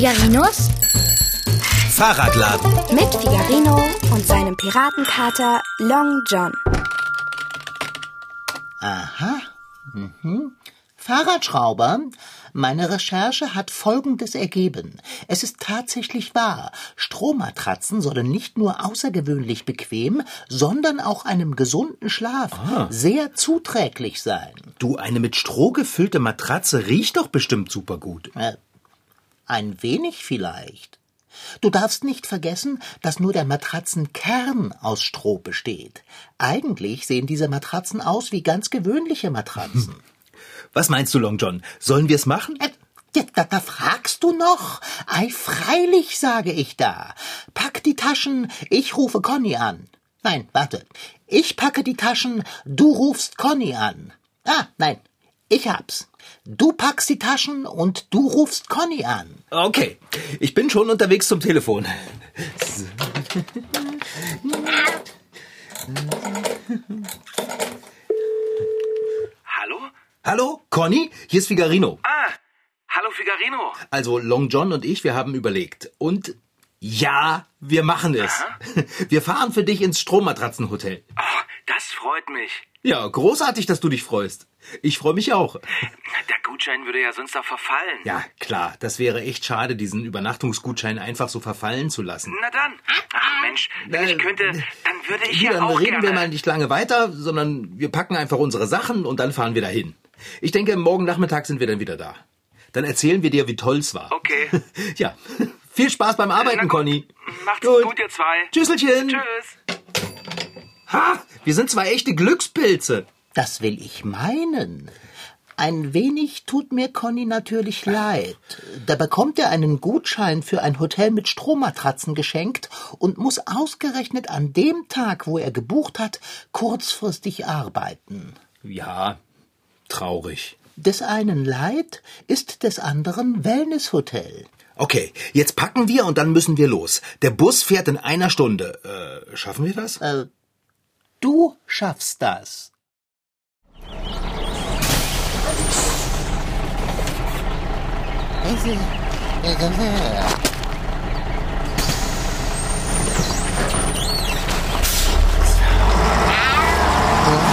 Figarinos Fahrradladen. mit Figarino und seinem Piratenkater Long John. Aha. Mhm. Fahrradschrauber, meine Recherche hat Folgendes ergeben. Es ist tatsächlich wahr. Strohmatratzen sollen nicht nur außergewöhnlich bequem, sondern auch einem gesunden Schlaf sehr zuträglich sein. Du, eine mit Stroh gefüllte Matratze riecht doch bestimmt super gut. Äh, ein wenig vielleicht. Du darfst nicht vergessen, dass nur der Matratzenkern aus Stroh besteht. Eigentlich sehen diese Matratzen aus wie ganz gewöhnliche Matratzen. Was meinst du, Long John? Sollen wir es machen? Äh, da, da fragst du noch? Ei, freilich, sage ich da. Pack die Taschen, ich rufe Conny an. Nein, warte. Ich packe die Taschen, du rufst Conny an. Ah, nein, ich hab's. Du packst die Taschen und du rufst Conny an. Okay, ich bin schon unterwegs zum Telefon. Hallo? Hallo, Conny? Hier ist Figarino. Ah, hallo Figarino. Also Long John und ich, wir haben überlegt. Und ja, wir machen es. Wir fahren für dich ins Strommatratzenhotel. Oh, das freut mich. Ja, großartig, dass du dich freust. Ich freue mich auch. Der Gutschein würde ja sonst auch verfallen. Ja, klar, das wäre echt schade, diesen Übernachtungsgutschein einfach so verfallen zu lassen. Na dann. Ach Mensch, wenn ich könnte, dann würde ich Hier, ja dann auch reden gerne. wir mal nicht lange weiter, sondern wir packen einfach unsere Sachen und dann fahren wir dahin. Ich denke, morgen Nachmittag sind wir dann wieder da. Dann erzählen wir dir, wie toll es war. Okay. Ja, viel Spaß beim Arbeiten. Conny. Macht's Gut. gut, ihr zwei. Tschüsselchen. Tschüss. Ha, wir sind zwei echte Glückspilze. Das will ich meinen. Ein wenig tut mir Conny natürlich leid. Da bekommt er einen Gutschein für ein Hotel mit Strohmatratzen geschenkt und muss ausgerechnet an dem Tag, wo er gebucht hat, kurzfristig arbeiten. Ja, traurig. Des einen Leid ist des anderen Wellnesshotel. Okay, jetzt packen wir und dann müssen wir los. Der Bus fährt in einer Stunde. Äh, schaffen wir das? Äh, du schaffst das.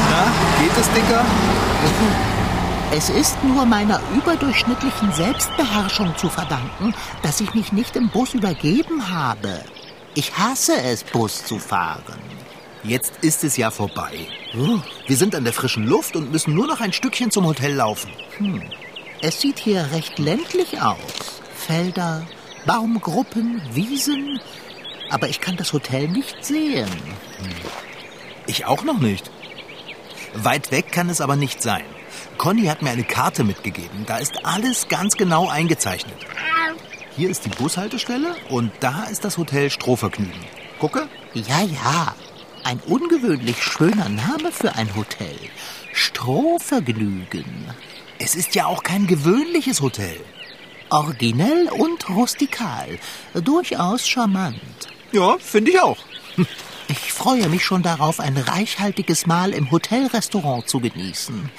Na, geht es, Dicker? Es ist nur meiner überdurchschnittlichen Selbstbeherrschung zu verdanken, dass ich mich nicht im Bus übergeben habe. Ich hasse es, Bus zu fahren. Jetzt ist es ja vorbei. Wir sind an der frischen Luft und müssen nur noch ein Stückchen zum Hotel laufen. Es sieht hier recht ländlich aus. Felder, Baumgruppen, Wiesen. Aber ich kann das Hotel nicht sehen. Ich auch noch nicht. Weit weg kann es aber nicht sein. Conny hat mir eine Karte mitgegeben. Da ist alles ganz genau eingezeichnet. Hier ist die Bushaltestelle und da ist das Hotel Strohvergnügen. Gucke. Ja, ja. Ein ungewöhnlich schöner Name für ein Hotel. Strohvergnügen. Es ist ja auch kein gewöhnliches Hotel. Originell und rustikal. Durchaus charmant. Ja, finde ich auch. Ich freue mich schon darauf, ein reichhaltiges Mahl im Hotelrestaurant zu genießen.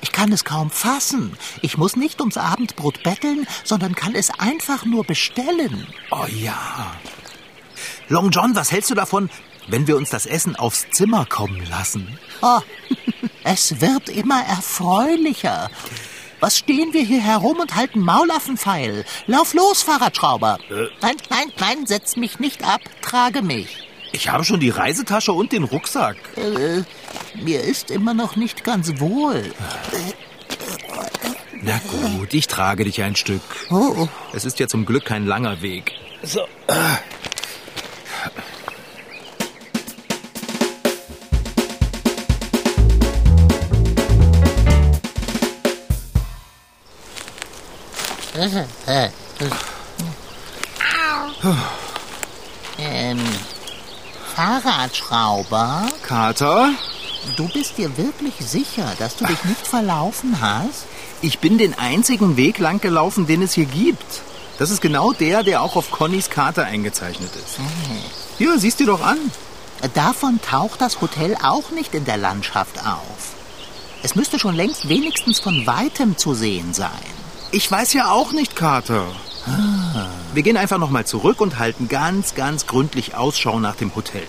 Ich kann es kaum fassen. Ich muss nicht ums Abendbrot betteln, sondern kann es einfach nur bestellen. Oh ja. Long John, was hältst du davon, wenn wir uns das Essen aufs Zimmer kommen lassen? Oh, es wird immer erfreulicher. Was stehen wir hier herum und halten Maulaffenpfeil? Lauf los, Fahrradschrauber. Nein, nein, nein, setz mich nicht ab, trage mich. Ich habe schon die Reisetasche und den Rucksack. Äh, mir ist immer noch nicht ganz wohl. Na gut, ich trage dich ein Stück. Oh, oh. Es ist ja zum Glück kein langer Weg. So. Ähm, Fahrradschrauber, Kater, du bist dir wirklich sicher, dass du dich nicht verlaufen hast? ich bin den einzigen Weg lang gelaufen, den es hier gibt. Das ist genau der, der auch auf Connys Karte eingezeichnet ist. Hier, siehst du doch an. Davon taucht das Hotel auch nicht in der Landschaft auf. Es müsste schon längst wenigstens von weitem zu sehen sein. Ich weiß ja auch nicht, Kater. Ah, Wir gehen einfach nochmal zurück und halten ganz, ganz gründlich Ausschau nach dem Hotel.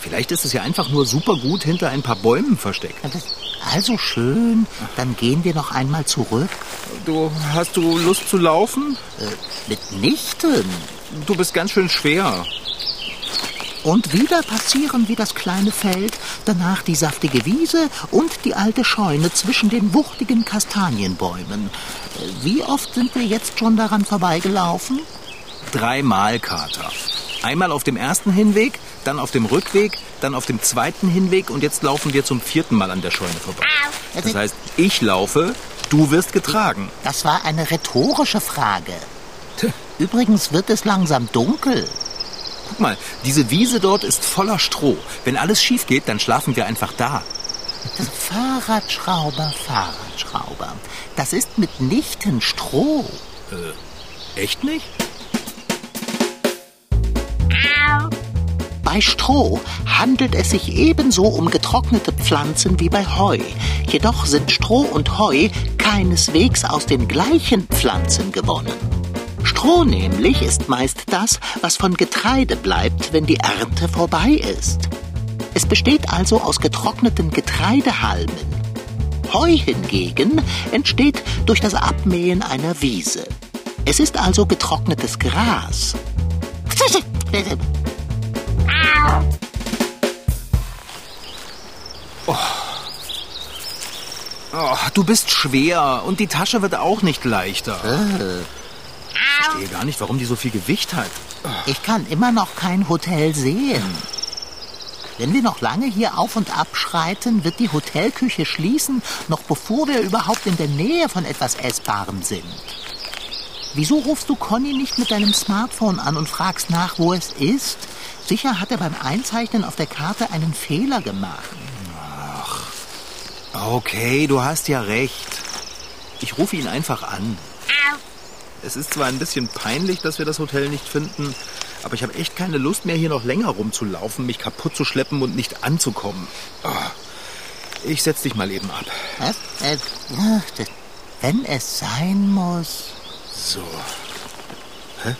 Vielleicht ist es ja einfach nur super gut hinter ein paar Bäumen versteckt. Also schön, dann gehen wir noch einmal zurück. Du hast du Lust zu laufen? Äh, mitnichten. Du bist ganz schön schwer. Und wieder passieren wir das kleine Feld, danach die saftige Wiese und die alte Scheune zwischen den wuchtigen Kastanienbäumen. Wie oft sind wir jetzt schon daran vorbeigelaufen? Dreimal, Kater. Einmal auf dem ersten Hinweg, dann auf dem Rückweg, dann auf dem zweiten Hinweg und jetzt laufen wir zum vierten Mal an der Scheune vorbei. Das heißt, ich laufe, du wirst getragen. Das war eine rhetorische Frage. Übrigens wird es langsam dunkel. Guck mal, diese Wiese dort ist voller Stroh. Wenn alles schief geht, dann schlafen wir einfach da. Fahrradschrauber, Fahrradschrauber. Das ist mitnichten Stroh. Echt nicht? Bei Stroh handelt es sich ebenso um getrocknete Pflanzen wie bei Heu. Jedoch sind Stroh und Heu keineswegs aus den gleichen Pflanzen gewonnen. Stroh nämlich ist meist das, was von Getreide bleibt, wenn die Ernte vorbei ist. Es besteht also aus getrockneten Getreidehalmen. Heu hingegen entsteht durch das Abmähen einer Wiese. Es ist also getrocknetes Gras. Oh, du bist schwer und die Tasche wird auch nicht leichter. Ich verstehe gar nicht, warum die so viel Gewicht hat. Ich kann immer noch kein Hotel sehen. Wenn wir noch lange hier auf und ab schreiten, wird die Hotelküche schließen, noch bevor wir überhaupt in der Nähe von etwas Essbarem sind. Wieso rufst du Conny nicht mit deinem Smartphone an und fragst nach, wo es ist? Sicher hat er beim Einzeichnen auf der Karte einen Fehler gemacht. Okay, du hast ja recht. Ich rufe ihn einfach an. Es ist zwar ein bisschen peinlich, dass wir das Hotel nicht finden, aber ich habe echt keine Lust mehr, hier noch länger rumzulaufen, mich kaputt zu schleppen und nicht anzukommen. Ah, Ich setz dich mal eben ab. Was? Äh, wenn es sein muss. So. Hä?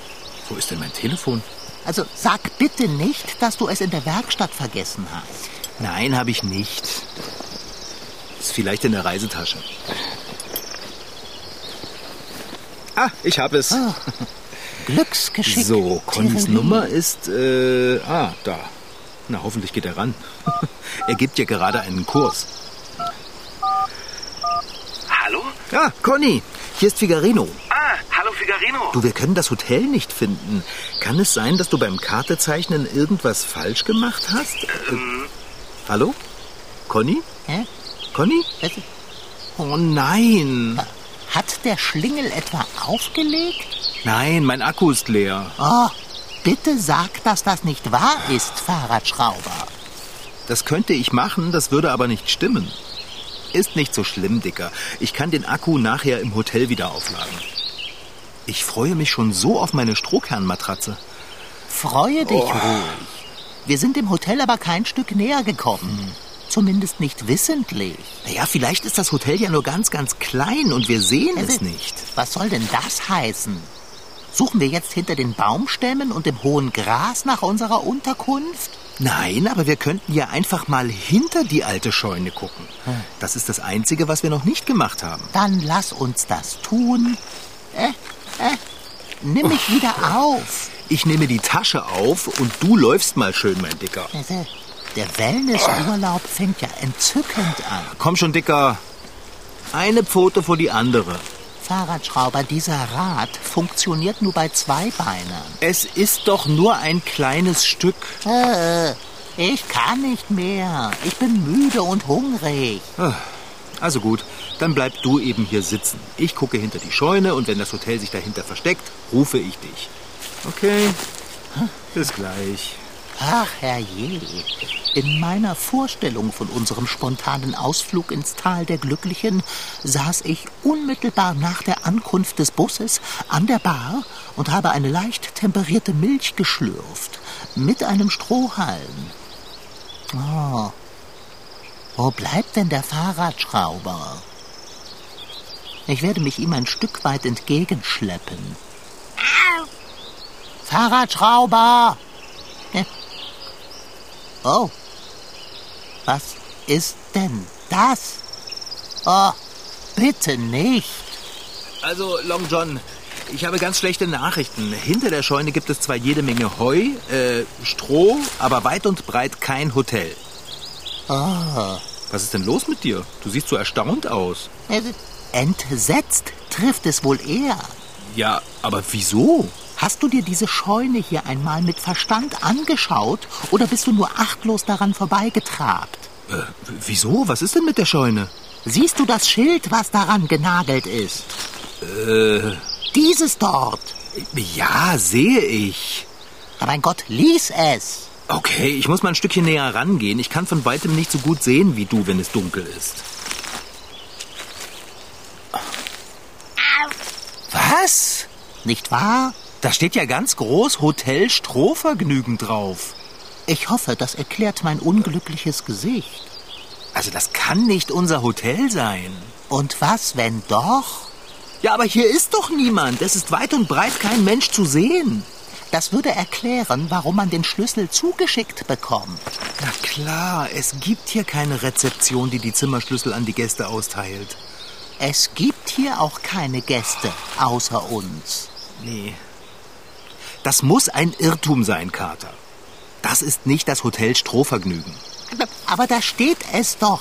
Wo ist denn mein Telefon? Also sag bitte nicht, dass du es in der Werkstatt vergessen hast. Nein, habe ich nicht. Ist vielleicht in der Reisetasche. Ah, ich habe es. Glücksgeschick. So, Connys. Nummer ist, äh, ah, da. Na, hoffentlich geht er ran. er gibt ja gerade einen Kurs. Hallo? Ah, Conny, hier ist Figarino. Ah, hallo Figarino. Du, wir können das Hotel nicht finden. Kann es sein, dass du beim Kartezeichnen irgendwas falsch gemacht hast? Äh, hallo? Conny? Hä? Conny? Was? Oh nein. Hat der Schlingel etwa aufgelegt? Nein, mein Akku ist leer. Oh, bitte sag, dass das nicht wahr ist, Fahrradschrauber. Das könnte ich machen, das würde aber nicht stimmen. Ist nicht so schlimm, Dicker. Ich kann den Akku nachher im Hotel wieder aufladen. Ich freue mich schon so auf meine Strohkernmatratze. Freue dich ruhig. Wir sind dem Hotel aber kein Stück näher gekommen. Zumindest nicht wissentlich. Naja, vielleicht ist das Hotel ja nur ganz, ganz klein und wir sehen es nicht. Was soll denn das heißen? Suchen wir jetzt hinter den Baumstämmen und im hohen Gras nach unserer Unterkunft? Nein, aber wir könnten ja einfach mal hinter die alte Scheune gucken. Das ist das Einzige, was wir noch nicht gemacht haben. Dann lass uns das tun. Äh, äh, nimm mich wieder auf. Ich nehme die Tasche auf und du läufst mal schön, mein Dicker. Der Wellnessurlaub fängt ja entzückend an. Komm schon, Dicker. Eine Pfote vor die andere. Fahrradschrauber, dieser Rad funktioniert nur bei Zweibeinern. Es ist doch nur ein kleines Stück. Äh, ich kann nicht mehr. Ich bin müde und hungrig. Also gut, dann bleib du eben hier sitzen. Ich gucke hinter die Scheune und wenn das Hotel sich dahinter versteckt, rufe ich dich. Okay, bis gleich. Ach, herrje. In meiner Vorstellung von unserem spontanen Ausflug ins Tal der Glücklichen saß ich unmittelbar nach der Ankunft des Busses an der Bar und habe eine leicht temperierte Milch geschlürft mit einem Strohhalm. Oh. Wo bleibt denn der Fahrradschrauber? Ich werde mich ihm ein Stück weit entgegenschleppen. Fahrradschrauber! Oh, was ist denn das? Oh, bitte nicht. Also, Long John, ich habe ganz schlechte Nachrichten. Hinter der Scheune gibt es zwar jede Menge Heu, äh, Stroh, aber weit und breit kein Hotel. Oh. Was ist denn los mit dir? Du siehst so erstaunt aus. Entsetzt trifft es wohl eher. Ja, aber wieso? Hast du dir diese Scheune hier einmal mit Verstand angeschaut oder bist du nur achtlos daran vorbeigetrabt? Äh, wieso? Was ist denn mit der Scheune? Siehst du das Schild, was daran genagelt ist? Äh. Dieses dort. Ja, sehe ich. Aber mein Gott, lies es. Okay, ich muss mal ein Stückchen näher rangehen. Ich kann von weitem nicht so gut sehen wie du, wenn es dunkel ist. Was? Nicht wahr? Da steht ja ganz groß Hotel Strohvergnügen drauf. Ich hoffe, das erklärt mein unglückliches Gesicht. Also das kann nicht unser Hotel sein. Und was, wenn doch? Ja, aber hier ist doch niemand. Es ist weit und breit kein Mensch zu sehen. Das würde erklären, warum man den Schlüssel zugeschickt bekommt. Na klar, es gibt hier keine Rezeption, die die Zimmerschlüssel an die Gäste austeilt. Es gibt hier auch keine Gäste außer uns. Nee. Das muss ein Irrtum sein, Kater. Das ist nicht das Hotel Strohvergnügen. Aber da steht es doch.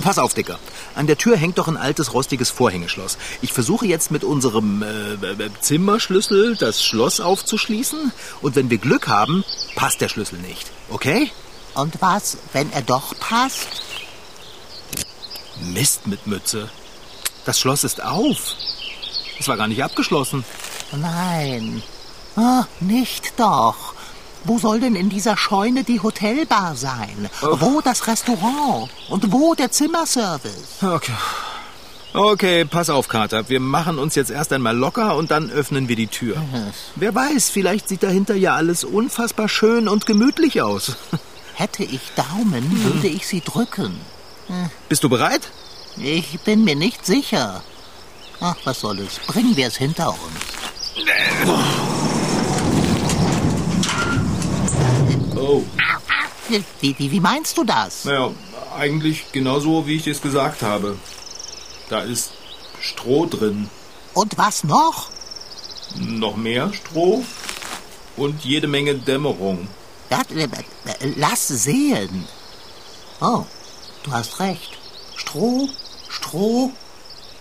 Pass auf, Dicker. An der Tür hängt doch ein altes, rostiges Vorhängeschloss. Ich versuche jetzt mit unserem äh, Zimmerschlüssel das Schloss aufzuschließen. Und wenn wir Glück haben, passt der Schlüssel nicht. Okay? Und was, wenn er doch passt? Mist mit Mütze. Das Schloss ist auf. Es war gar nicht abgeschlossen. Nein. Oh, nicht doch. Wo soll denn in dieser Scheune die Hotelbar sein? Oh. Wo das Restaurant? Und wo der Zimmerservice? Okay. Okay, pass auf, Kater. Wir machen uns jetzt erst einmal locker und dann öffnen wir die Tür. Mhm. Wer weiß, vielleicht sieht dahinter ja alles unfassbar schön und gemütlich aus. Hätte ich Daumen, hm. würde ich sie drücken. Hm. Bist du bereit? Ich bin mir nicht sicher. Ach, was soll es? Bringen wir es hinter uns. Oh. Wie, wie, wie meinst du das? Naja, eigentlich genauso, wie ich es gesagt habe. Da ist Stroh drin. Und was noch? Noch mehr Stroh und jede Menge Dämmerung. Äh, äh, lass sehen. Oh, du hast recht. Stroh, Stroh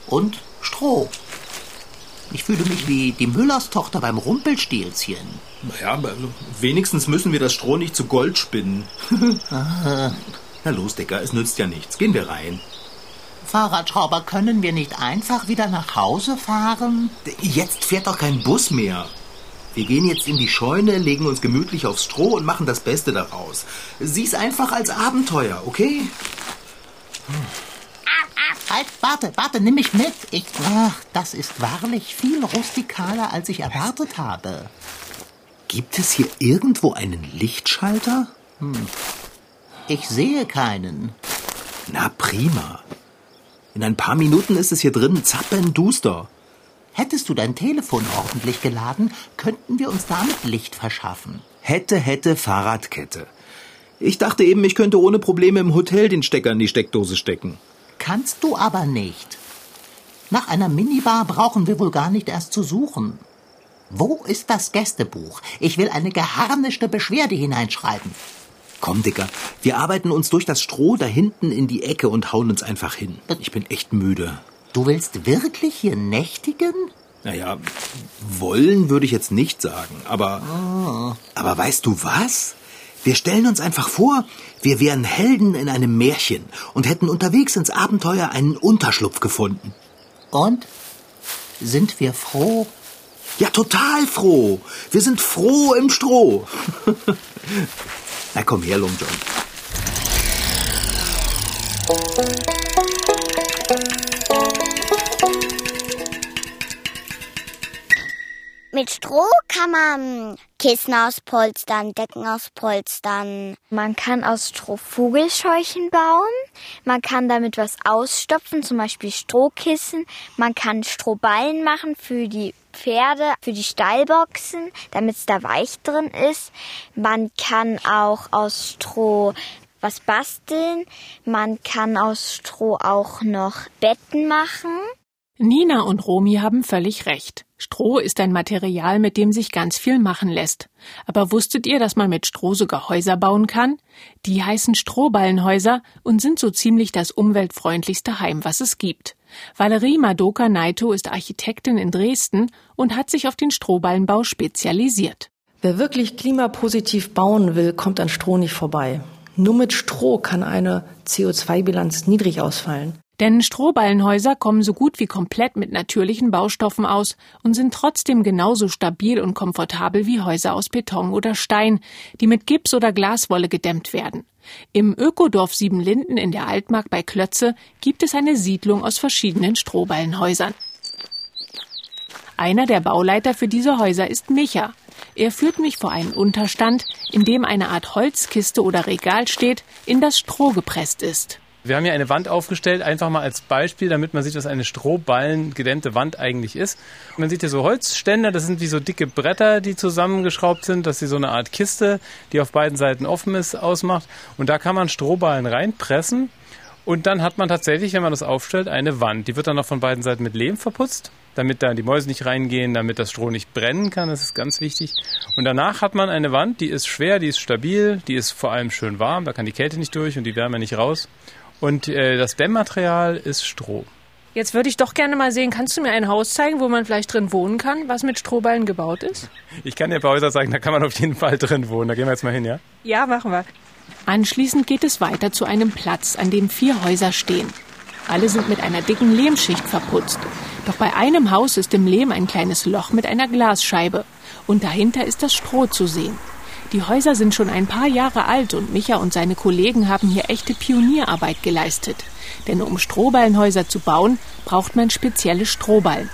und Stroh. Ich fühle mich wie die Müllerstochter beim Rumpelstilzchen. Naja, wenigstens müssen wir das Stroh nicht zu Gold spinnen. Na los, Dicker, es nützt ja nichts. Gehen wir rein. Fahrradschrauber, können wir nicht einfach wieder nach Hause fahren? Jetzt fährt doch kein Bus mehr. Wir gehen jetzt in die Scheune, legen uns gemütlich aufs Stroh und machen das Beste daraus. Sieh's einfach als Abenteuer, okay? Halt, warte, warte, nimm mich mit. Ich, ach, das ist wahrlich viel rustikaler, als ich erwartet habe. Gibt es hier irgendwo einen Lichtschalter? Hm. Ich sehe keinen. Na prima. In ein paar Minuten ist es hier drin zappenduster. Hättest du dein Telefon ordentlich geladen, könnten wir uns damit Licht verschaffen. Hätte, hätte, Fahrradkette. Ich dachte eben, ich könnte ohne Probleme im Hotel den Stecker in die Steckdose stecken. Kannst du aber nicht. Nach einer Minibar brauchen wir wohl gar nicht erst zu suchen. Wo ist das Gästebuch? Ich will eine geharnischte Beschwerde hineinschreiben. Komm, Dicker, wir arbeiten uns durch das Stroh da hinten in die Ecke und hauen uns einfach hin. Ich bin echt müde. Du willst wirklich hier nächtigen? Naja, wollen würde ich jetzt nicht sagen, aber. Oh. Aber weißt du was? Wir stellen uns einfach vor, wir wären Helden in einem Märchen und hätten unterwegs ins Abenteuer einen Unterschlupf gefunden. Und? Sind wir froh? Ja, total froh. Wir sind froh im Stroh. Na komm her, Long John. Mit Stroh kann man Kissen auspolstern, Decken auspolstern. Man kann aus Stroh Vogelscheuchen bauen. Man kann damit was ausstopfen, zum Beispiel Strohkissen. Man kann Strohballen machen für die Pferde, für die Stallboxen, damit es da weich drin ist. Man kann auch aus Stroh was basteln. Man kann aus Stroh auch noch Betten machen. Nina und Romy haben völlig recht. Stroh ist ein Material, mit dem sich ganz viel machen lässt. Aber wusstet ihr, dass man mit Stroh sogar Häuser bauen kann? Die heißen Strohballenhäuser und sind so ziemlich das umweltfreundlichste Heim, was es gibt. Valerie Madoka Naito ist Architektin in Dresden und hat sich auf den Strohballenbau spezialisiert. Wer wirklich klimapositiv bauen will, kommt an Stroh nicht vorbei. Nur mit Stroh kann eine CO2-Bilanz niedrig ausfallen. Denn Strohballenhäuser kommen so gut wie komplett mit natürlichen Baustoffen aus und sind trotzdem genauso stabil und komfortabel wie Häuser aus Beton oder Stein, die mit Gips oder Glaswolle gedämmt werden. Im Ökodorf Siebenlinden in der Altmark bei Klötze gibt es eine Siedlung aus verschiedenen Strohballenhäusern. Einer der Bauleiter für diese Häuser ist Micha. Er führt mich vor einen Unterstand, in dem eine Art Holzkiste oder Regal steht, in das Stroh gepresst ist. Wir haben hier eine Wand aufgestellt, einfach mal als Beispiel, damit man sieht, was eine Strohballen gedämmte Wand eigentlich ist. Man sieht hier so Holzständer, das sind wie so dicke Bretter, die zusammengeschraubt sind, dass sie so eine Art Kiste, die auf beiden Seiten offen ist, ausmacht. Und da kann man Strohballen reinpressen. Und dann hat man tatsächlich, wenn man das aufstellt, eine Wand. Die wird dann noch von beiden Seiten mit Lehm verputzt, damit da die Mäuse nicht reingehen, damit das Stroh nicht brennen kann. Das ist ganz wichtig. Und danach hat man eine Wand, die ist schwer, die ist stabil, die ist vor allem schön warm, da kann die Kälte nicht durch und die Wärme nicht raus. Und äh, das Dämmmaterial ist Stroh. Jetzt würde ich doch gerne mal sehen, kannst du mir ein Haus zeigen, wo man vielleicht drin wohnen kann, was mit Strohballen gebaut ist? Ich kann dir ein paar Häuser zeigen, da kann man auf jeden Fall drin wohnen. Da gehen wir jetzt mal hin, ja? Ja, machen wir. Anschließend geht es weiter zu einem Platz, an dem vier Häuser stehen. Alle sind mit einer dicken Lehmschicht verputzt. Doch bei einem Haus ist im Lehm ein kleines Loch mit einer Glasscheibe. Und dahinter ist das Stroh zu sehen. Die Häuser sind schon ein paar Jahre alt und Micha und seine Kollegen haben hier echte Pionierarbeit geleistet. Denn um Strohballenhäuser zu bauen, braucht man spezielle Strohballen.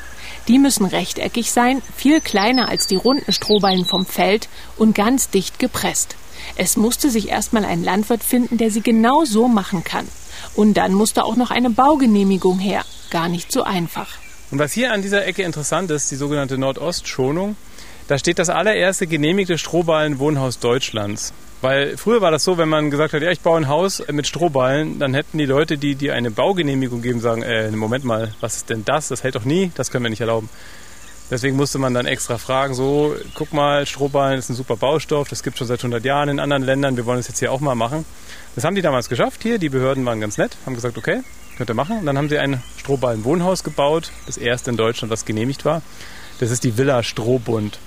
Die müssen rechteckig sein, viel kleiner als die runden Strohballen vom Feld und ganz dicht gepresst. Es musste sich erstmal ein Landwirt finden, der sie genau so machen kann. Und dann musste auch noch eine Baugenehmigung her. Gar nicht so einfach. Und was hier an dieser Ecke interessant ist, die sogenannte Nordostschonung, da steht das allererste genehmigte Strohballen-Wohnhaus Deutschlands. Weil früher war das so, wenn man gesagt hat, ja, ich baue ein Haus mit Strohballen, dann hätten die Leute, die dir eine Baugenehmigung geben, sagen, äh, Moment mal, was ist denn das? Das hält doch nie, das können wir nicht erlauben. Deswegen musste man dann extra fragen, so, guck mal, Strohballen ist ein super Baustoff, das gibt schon seit 100 Jahren in anderen Ländern, wir wollen es jetzt hier auch mal machen. Das haben die damals geschafft hier, die Behörden waren ganz nett, haben gesagt, okay, könnt ihr machen. Und dann haben sie ein Strohballen-Wohnhaus gebaut, das erste in Deutschland, was genehmigt war. Das ist die Villa Strohbund.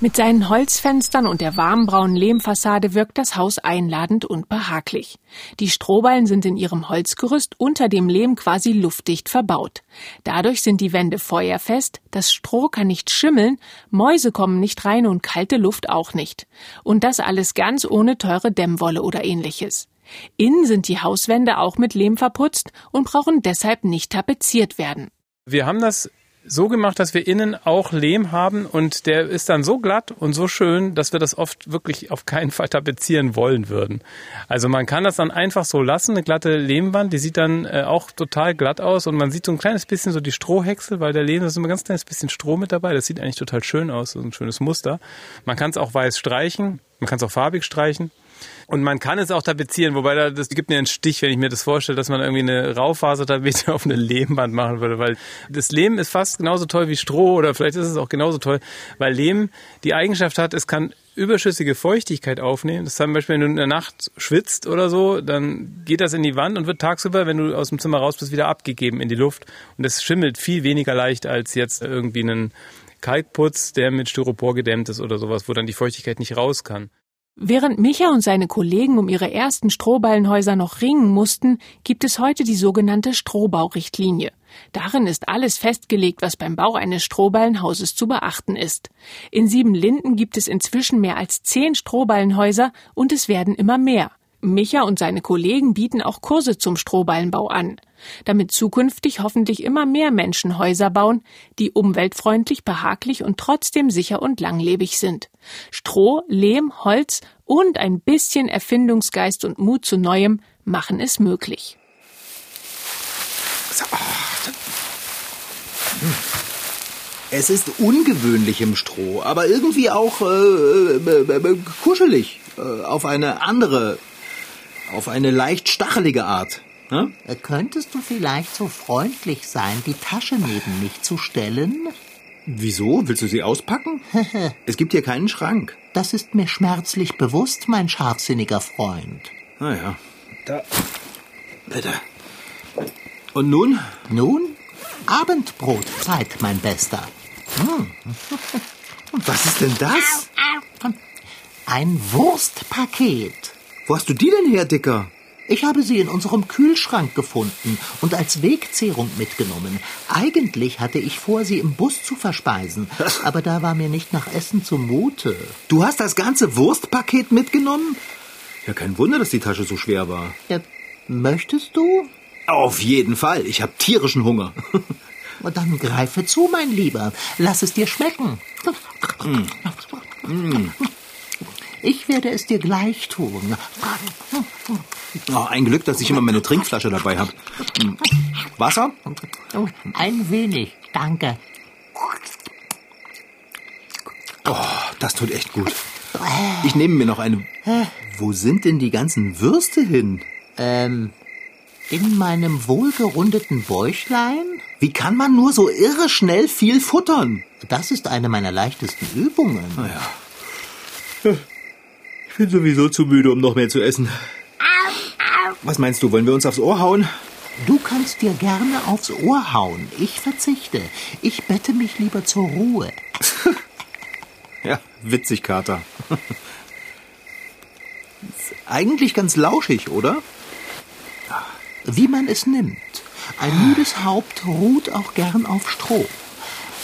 Mit seinen Holzfenstern und der warmbraunen Lehmfassade wirkt das Haus einladend und behaglich. Die Strohballen sind in ihrem Holzgerüst unter dem Lehm quasi luftdicht verbaut. Dadurch sind die Wände feuerfest, das Stroh kann nicht schimmeln, Mäuse kommen nicht rein und kalte Luft auch nicht. Und das alles ganz ohne teure Dämmwolle oder ähnliches. Innen sind die Hauswände auch mit Lehm verputzt und brauchen deshalb nicht tapeziert werden. Wir haben das so gemacht, dass wir innen auch Lehm haben und der ist dann so glatt und so schön, dass wir das oft wirklich auf keinen Fall tapezieren wollen würden. Also man kann das dann einfach so lassen, eine glatte Lehmwand, die sieht dann äh, auch total glatt aus und man sieht so ein kleines bisschen so die Strohhäcksel, weil der Lehm ist immer ein ganz kleines bisschen Stroh mit dabei. Das sieht eigentlich total schön aus, so ein schönes Muster. Man kann es auch weiß streichen, man kann es auch farbig streichen. Und man kann es auch tapezieren, wobei da, das gibt mir einen Stich, wenn ich mir das vorstelle, dass man irgendwie eine Raufasertapete auf eine Lehmwand machen würde, weil das Lehm ist fast genauso toll wie Stroh oder vielleicht ist es auch genauso toll, weil Lehm die Eigenschaft hat, es kann überschüssige Feuchtigkeit aufnehmen. Das zum Beispiel, wenn du in der Nacht schwitzt oder so, dann geht das in die Wand und wird tagsüber, wenn du aus dem Zimmer raus bist, wieder abgegeben in die Luft. Und das schimmelt viel weniger leicht als jetzt irgendwie einen Kalkputz, der mit Styropor gedämmt ist oder sowas, wo dann die Feuchtigkeit nicht raus kann. Während Micha und seine Kollegen um ihre ersten Strohballenhäuser noch ringen mussten, gibt es heute die sogenannte Strohbaurichtlinie. Darin ist alles festgelegt, was beim Bau eines Strohballenhauses zu beachten ist. In Siebenlinden gibt es inzwischen mehr als zehn Strohballenhäuser und es werden immer mehr. Micha und seine Kollegen bieten auch Kurse zum Strohballenbau an, damit zukünftig hoffentlich immer mehr Menschen Häuser bauen, die umweltfreundlich, behaglich und trotzdem sicher und langlebig sind. Stroh, Lehm, Holz und ein bisschen Erfindungsgeist und Mut zu Neuem machen es möglich. Es ist ungewöhnlich im Stroh, aber irgendwie auch äh, äh, äh, kuschelig. Äh, auf eine andere, auf eine leicht stachelige Art. Äh, Könntest du vielleicht so freundlich sein, die Tasche neben mich zu stellen? Wieso? Willst du sie auspacken? es gibt hier keinen Schrank. Das ist mir schmerzlich bewusst, mein scharfsinniger Freund. Naja, da. Bitte. Und nun? Nun? Abendbrotzeit, mein Bester. Hm. Was ist denn das? Ein Wurstpaket. Wo hast du die denn her, Dicker? Ich habe sie in unserem Kühlschrank gefunden und als Wegzehrung mitgenommen. Eigentlich hatte ich vor, sie im Bus zu verspeisen, aber da war mir nicht nach Essen zumute. Du hast das ganze Wurstpaket mitgenommen? Ja, kein Wunder, dass die Tasche so schwer war. Ja, möchtest du? Auf jeden Fall. Ich habe tierischen Hunger. Dann greife zu, mein Lieber. Lass es dir schmecken. Ich werde es dir gleich tun. Oh, ein Glück, dass ich immer meine Trinkflasche dabei habe. Wasser? Ein wenig, danke. Oh, das tut echt gut. Ich nehme mir noch eine. Wo sind denn die ganzen Würste hin? Ähm, in meinem wohlgerundeten Bäuchlein? Wie kann man nur so irre schnell viel futtern? Das ist eine meiner leichtesten Übungen. Naja. Ich bin sowieso zu müde, um noch mehr zu essen. Was meinst du, wollen wir uns aufs Ohr hauen? Du kannst dir gerne aufs Ohr hauen. Ich verzichte. Ich bette mich lieber zur Ruhe. Ja, witzig, Kater. Ist eigentlich ganz lauschig, oder? Wie man es nimmt. Ein müdes Haupt ruht auch gern auf Stroh.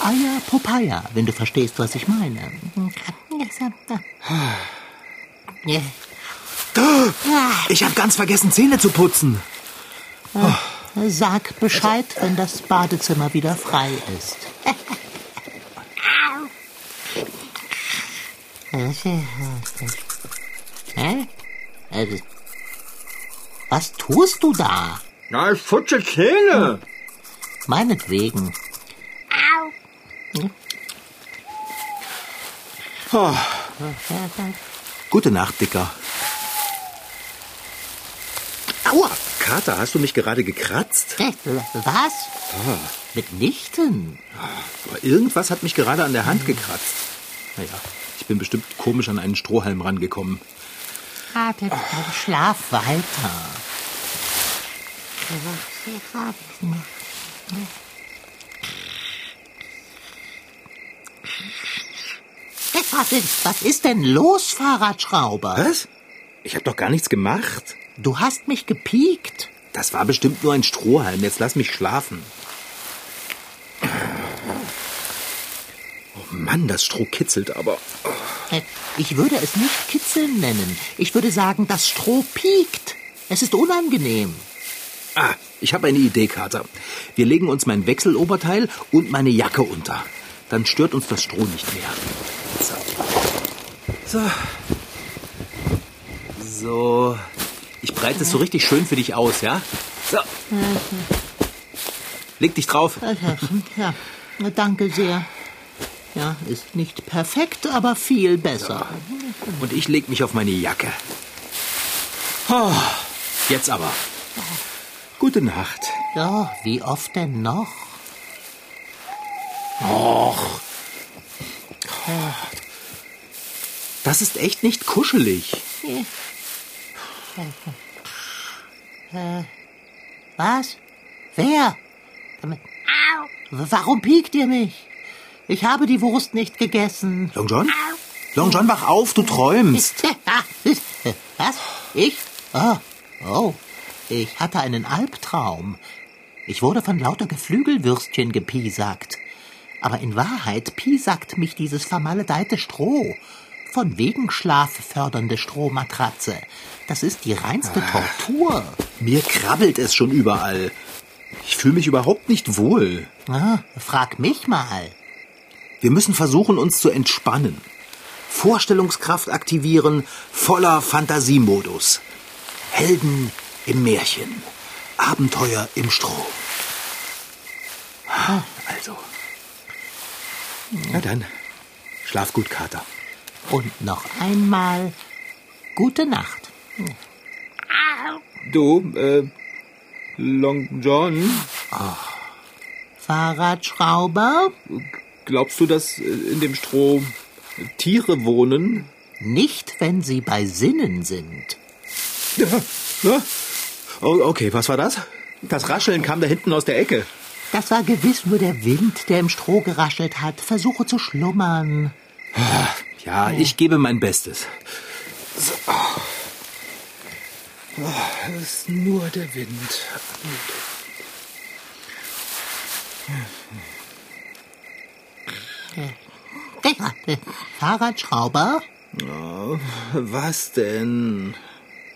Eier Popeye, wenn du verstehst, was ich meine. Ich habe ganz vergessen, Zähne zu putzen. Sag Bescheid, wenn das Badezimmer wieder frei ist. Hä? Was tust du da? Na, ich putze Zähne. Meinetwegen. Oh. Gute Nacht, Dicker. Aua! Kater, hast du mich gerade gekratzt? Äh, Was? Mitnichten. Aber irgendwas hat mich gerade an der Hand gekratzt. Naja, ich bin bestimmt komisch an einen Strohhalm rangekommen. Schlaf weiter. Was ist, was ist denn los, Fahrradschrauber? Was? Ich habe doch gar nichts gemacht. Du hast mich gepiekt. Das war bestimmt nur ein Strohhalm. Jetzt lass mich schlafen. Oh Mann, das Stroh kitzelt aber. Äh, Ich würde es nicht kitzeln nennen. Ich würde sagen, das Stroh piekt. Es ist unangenehm. Ah, ich habe eine Idee, Kater. Wir legen uns mein Wechseloberteil und meine Jacke unter. Dann stört uns das Stroh nicht mehr. So. So. So. Ich breite es so richtig schön für dich aus, ja? So. Leg dich drauf. Ja, danke sehr. Ja, ist nicht perfekt, aber viel besser. Und ich leg mich auf meine Jacke. Oh, jetzt aber. Gute Nacht. Ja, wie oft denn noch? Och. Das ist echt nicht kuschelig. Was? Wer? Warum piekt ihr mich? Ich habe die Wurst nicht gegessen. Long John? Long John, wach auf, du träumst. Was? Ich? Oh, oh. Ich hatte einen Albtraum. Ich wurde von lauter Geflügelwürstchen gepiesackt. Aber in Wahrheit piesackt mich dieses vermaledeite Stroh. Von wegen schlaffördernde Strohmatratze. Das ist die reinste Tortur. Mir krabbelt es schon überall. Ich fühle mich überhaupt nicht wohl. Ah, frag mich mal. Wir müssen versuchen, uns zu entspannen. Vorstellungskraft aktivieren, voller Fantasiemodus. Helden im Märchen. Abenteuer im Stroh. Also. Na dann, schlaf gut, Kater. Und noch einmal gute Nacht. Du, äh, Long John, Fahrradschrauber? glaubst du, dass äh, in dem Stroh Tiere wohnen? Nicht, wenn sie bei Sinnen sind. Ja? Oh, okay, was war das? Das Rascheln kam da hinten aus der Ecke. Das war gewiss nur der Wind, der im Stroh geraschelt hat. Versuche zu schlummern. Ja, ich gebe mein Bestes. So. Oh, es ist nur der Wind. Fahrradschrauber? Oh, was denn?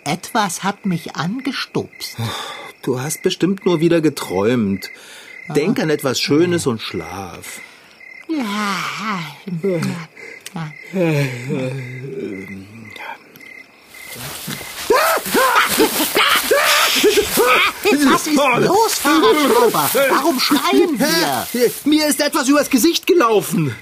Etwas hat mich angestupst. Du hast bestimmt nur wieder geträumt. Denk an etwas Schönes und schlaf. Ja. Was ist los, Fahrradschrauber? Warum schreien wir? Mir ist etwas übers Gesicht gelaufen.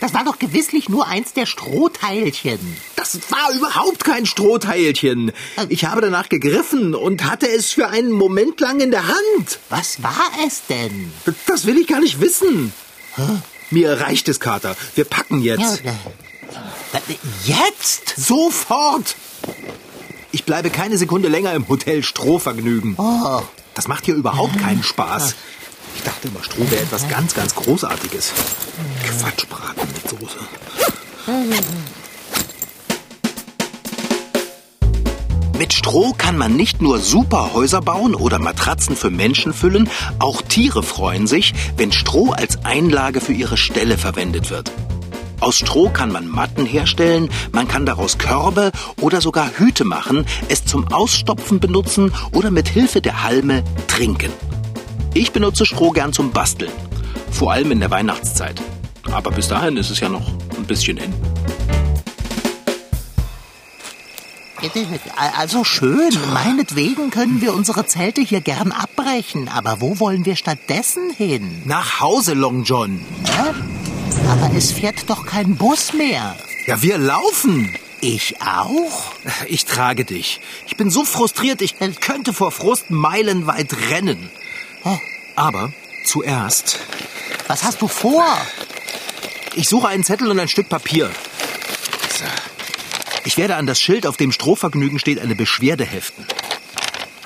Das war doch gewisslich nur eins der Strohteilchen. Das war überhaupt kein Strohteilchen. Ich habe danach gegriffen und hatte es für einen Moment lang in der Hand. Was war es denn? Das will ich gar nicht wissen. Mir reicht es, Kater. Wir packen jetzt. Äh, Jetzt? Sofort! Ich bleibe keine Sekunde länger im Hotel Strohvergnügen. Oh. Das macht hier überhaupt keinen Spaß. Ich dachte immer, Stroh wäre etwas ganz, ganz Großartiges. Quatschbraten mit Soße. Mit Stroh kann man nicht nur super Häuser bauen oder Matratzen für Menschen füllen, auch Tiere freuen sich, wenn Stroh als Einlage für ihre Ställe verwendet wird. Aus Stroh kann man Matten herstellen, man kann daraus Körbe oder sogar Hüte machen, es zum Ausstopfen benutzen oder mit Hilfe der Halme trinken. Ich benutze Stroh gern zum Basteln, vor allem in der Weihnachtszeit. Aber bis dahin ist es ja noch ein bisschen in. Also schön. Meinetwegen können wir unsere Zelte hier gern abbrechen. Aber wo wollen wir stattdessen hin? Nach Hause, Long John. Ja? Aber es fährt doch kein Bus mehr. Ja, wir laufen. Ich auch? Ich trage dich. Ich bin so frustriert, ich könnte vor Frust meilenweit rennen. Aber zuerst, Was hast du vor? ich suche einen Zettel und ein Stück Papier. So. Ich werde an das Schild, auf dem Strohvergnügen steht, eine Beschwerde heften.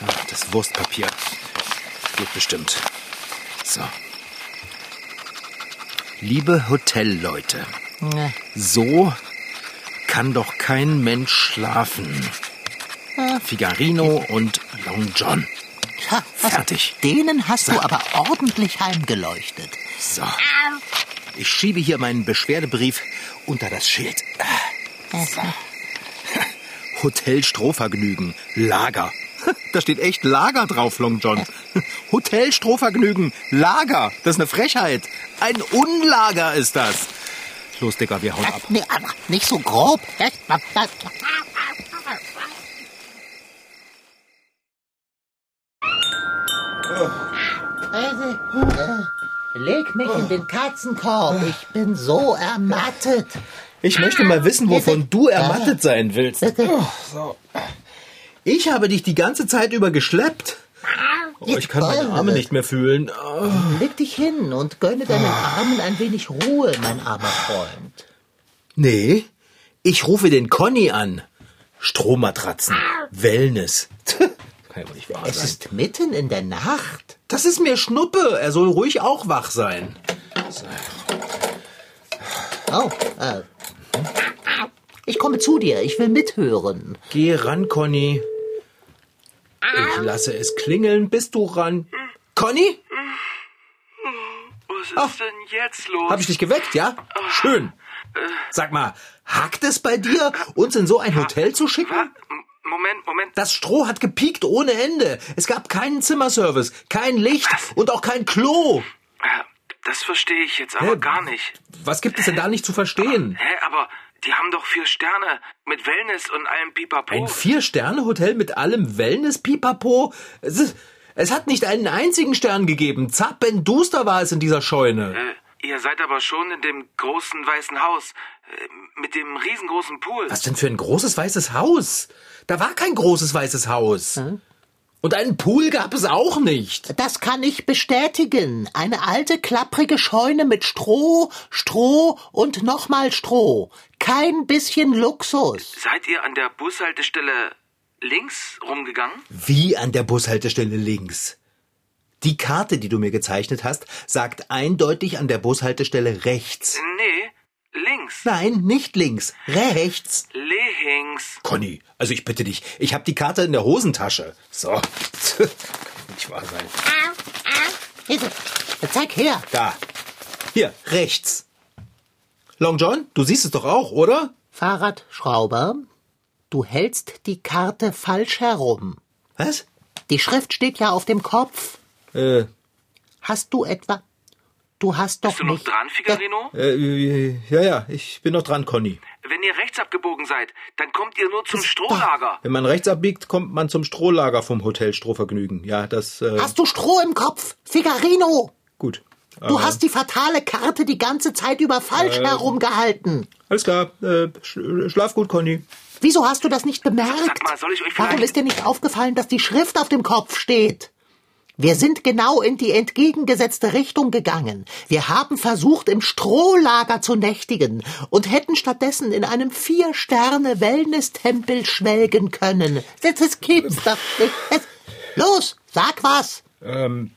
Ah, Das Wurstpapier. Geht bestimmt. So. Liebe Hotelleute, Ne. so kann doch kein Mensch schlafen. Figarino und Long John. Ha, was- Fertig. Denen hast du aber ordentlich heimgeleuchtet. So. Ich schiebe hier meinen Beschwerdebrief unter das Schild. Hotel Strohvergnügen. Lager. Da steht echt Lager drauf, Long John. Hotel Strohvergnügen. Lager. Das ist eine Frechheit. Ein Unlager ist das. Los, Dicker, wir hauen ab. Nee, aber nicht so grob. Leg mich in den Katzenkorb. Ich bin so ermattet. Ich möchte mal wissen, wovon du ermattet sein willst. Oh. Ich habe dich die ganze Zeit über geschleppt. Oh, ich kann meine Arme nicht mehr fühlen. Oh. Leg dich hin und gönne deinen Armen ein wenig Ruhe, mein armer Freund. Nee, ich rufe den Conny an. Strohmatratzen, Wellness. Kann ja nicht wahr Es sein. ist mitten in der Nacht. Das ist mir Schnuppe. Er soll ruhig auch wach sein. Oh, äh. Ich komme zu dir. Ich will mithören. Geh ran, Conny. Ich lasse es klingeln. Bist du ran? Conny? Was ist denn jetzt los? Hab ich dich geweckt, ja? Schön. Sag mal, hackt es bei dir, uns in so ein Hotel zu schicken? Moment, Moment. Das Stroh hat gepiekt ohne Ende. Es gab keinen Zimmerservice, kein Licht und auch kein Klo. Äh, Das verstehe ich jetzt aber Hä? gar nicht. Was gibt es denn da nicht zu verstehen? Hä, aber die haben doch vier Sterne mit Wellness und allem Pipapo. Ein Vier-Sterne-Hotel mit allem Wellness-Pipapo? Es, ist- es hat nicht einen einzigen Stern gegeben. Zappenduster war es in dieser Scheune. Äh, ihr seid aber schon in dem großen weißen Haus äh, mit dem riesengroßen Pool. Was denn für ein großes weißes Haus? Da war kein großes weißes Haus. Und einen Pool gab es auch nicht. Das kann ich bestätigen. Eine alte, klapprige Scheune mit Stroh, Stroh und nochmal Stroh. Kein bisschen Luxus. Seid ihr an der Bushaltestelle links rumgegangen? Wie an der Bushaltestelle links. Die Karte, die du mir gezeichnet hast, sagt eindeutig an der Bushaltestelle rechts. Nee, links. Nein, nicht links. Rechts. Links. Conny, also ich bitte dich, ich habe die Karte in der Hosentasche. So. Kann nicht wahr sein. Hier, Zeig her. Da. Hier, rechts. Long John, du siehst es doch auch, oder? Fahrradschrauber, du hältst die Karte falsch herum. Was? Die Schrift steht ja auf dem Kopf. Äh, Hast du etwa? Du hast doch Bist du noch nicht. dran, Figarino? äh, ja, ja, ich bin noch dran, Conny. Wenn ihr rechts abgebogen seid, dann kommt ihr nur zum Strohlager. Wenn man rechts abbiegt, kommt man zum Strohlager vom Hotel Strohvergnügen. Ja, das, äh, Hast du Stroh im Kopf? Figarino! gut. Du Äh, hast die fatale Karte die ganze Zeit über falsch herumgehalten. Alles klar, äh, sch schlaf gut, Conny. Wieso hast du das nicht bemerkt? Sag mal, soll ich euch Warum ist dir nicht aufgefallen, dass die Schrift auf dem Kopf steht? Wir sind genau in die entgegengesetzte Richtung gegangen. Wir haben versucht, im Strohlager zu nächtigen und hätten stattdessen in einem Vier-Sterne-Wellness-Tempel schwelgen können. Das, das gibt's doch nicht. Los, sag was. Ähm,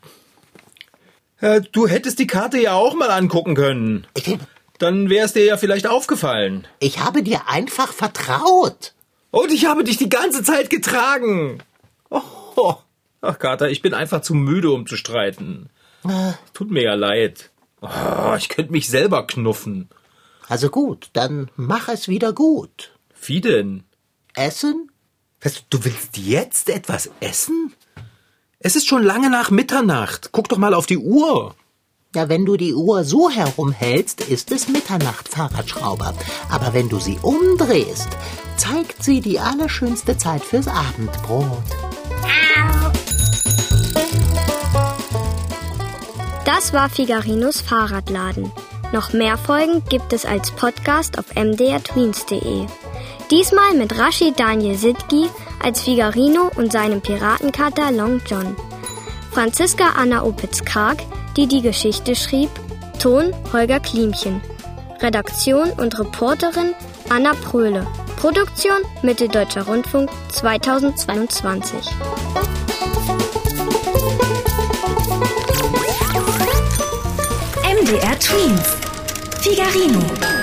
äh, du hättest die Karte ja auch mal angucken können. Ich, Dann wär's dir ja vielleicht aufgefallen. ich habe dir einfach vertraut. Und ich habe dich die ganze Zeit getragen. Oh, ach, Kater, ich bin einfach zu müde, um zu streiten. Tut mir ja leid. Oh, ich könnte mich selber knuffen. Also gut, dann mach es wieder gut. Wie denn? Essen? Was, du willst jetzt etwas essen? Es ist schon lange nach Mitternacht. Guck doch mal auf die Uhr. Ja, wenn du die Uhr so herumhältst, ist es Mitternacht, Fahrradschrauber. Aber wenn du sie umdrehst, zeigt sie die allerschönste Zeit fürs Abendbrot. Das war Figarinos Fahrradladen. Noch mehr Folgen gibt es als Podcast auf mdrtweens.de. Diesmal mit Rashid Daniel Sidgi als Figarino und seinem Piratenkater Long John. Franziska Anna Opitz-Karg, die die Geschichte schrieb, Ton Holger Klimchen. Redaktion und Reporterin Anna Pröhle. Produktion Mitteldeutscher Rundfunk 2022. MDR Twins. Figarino.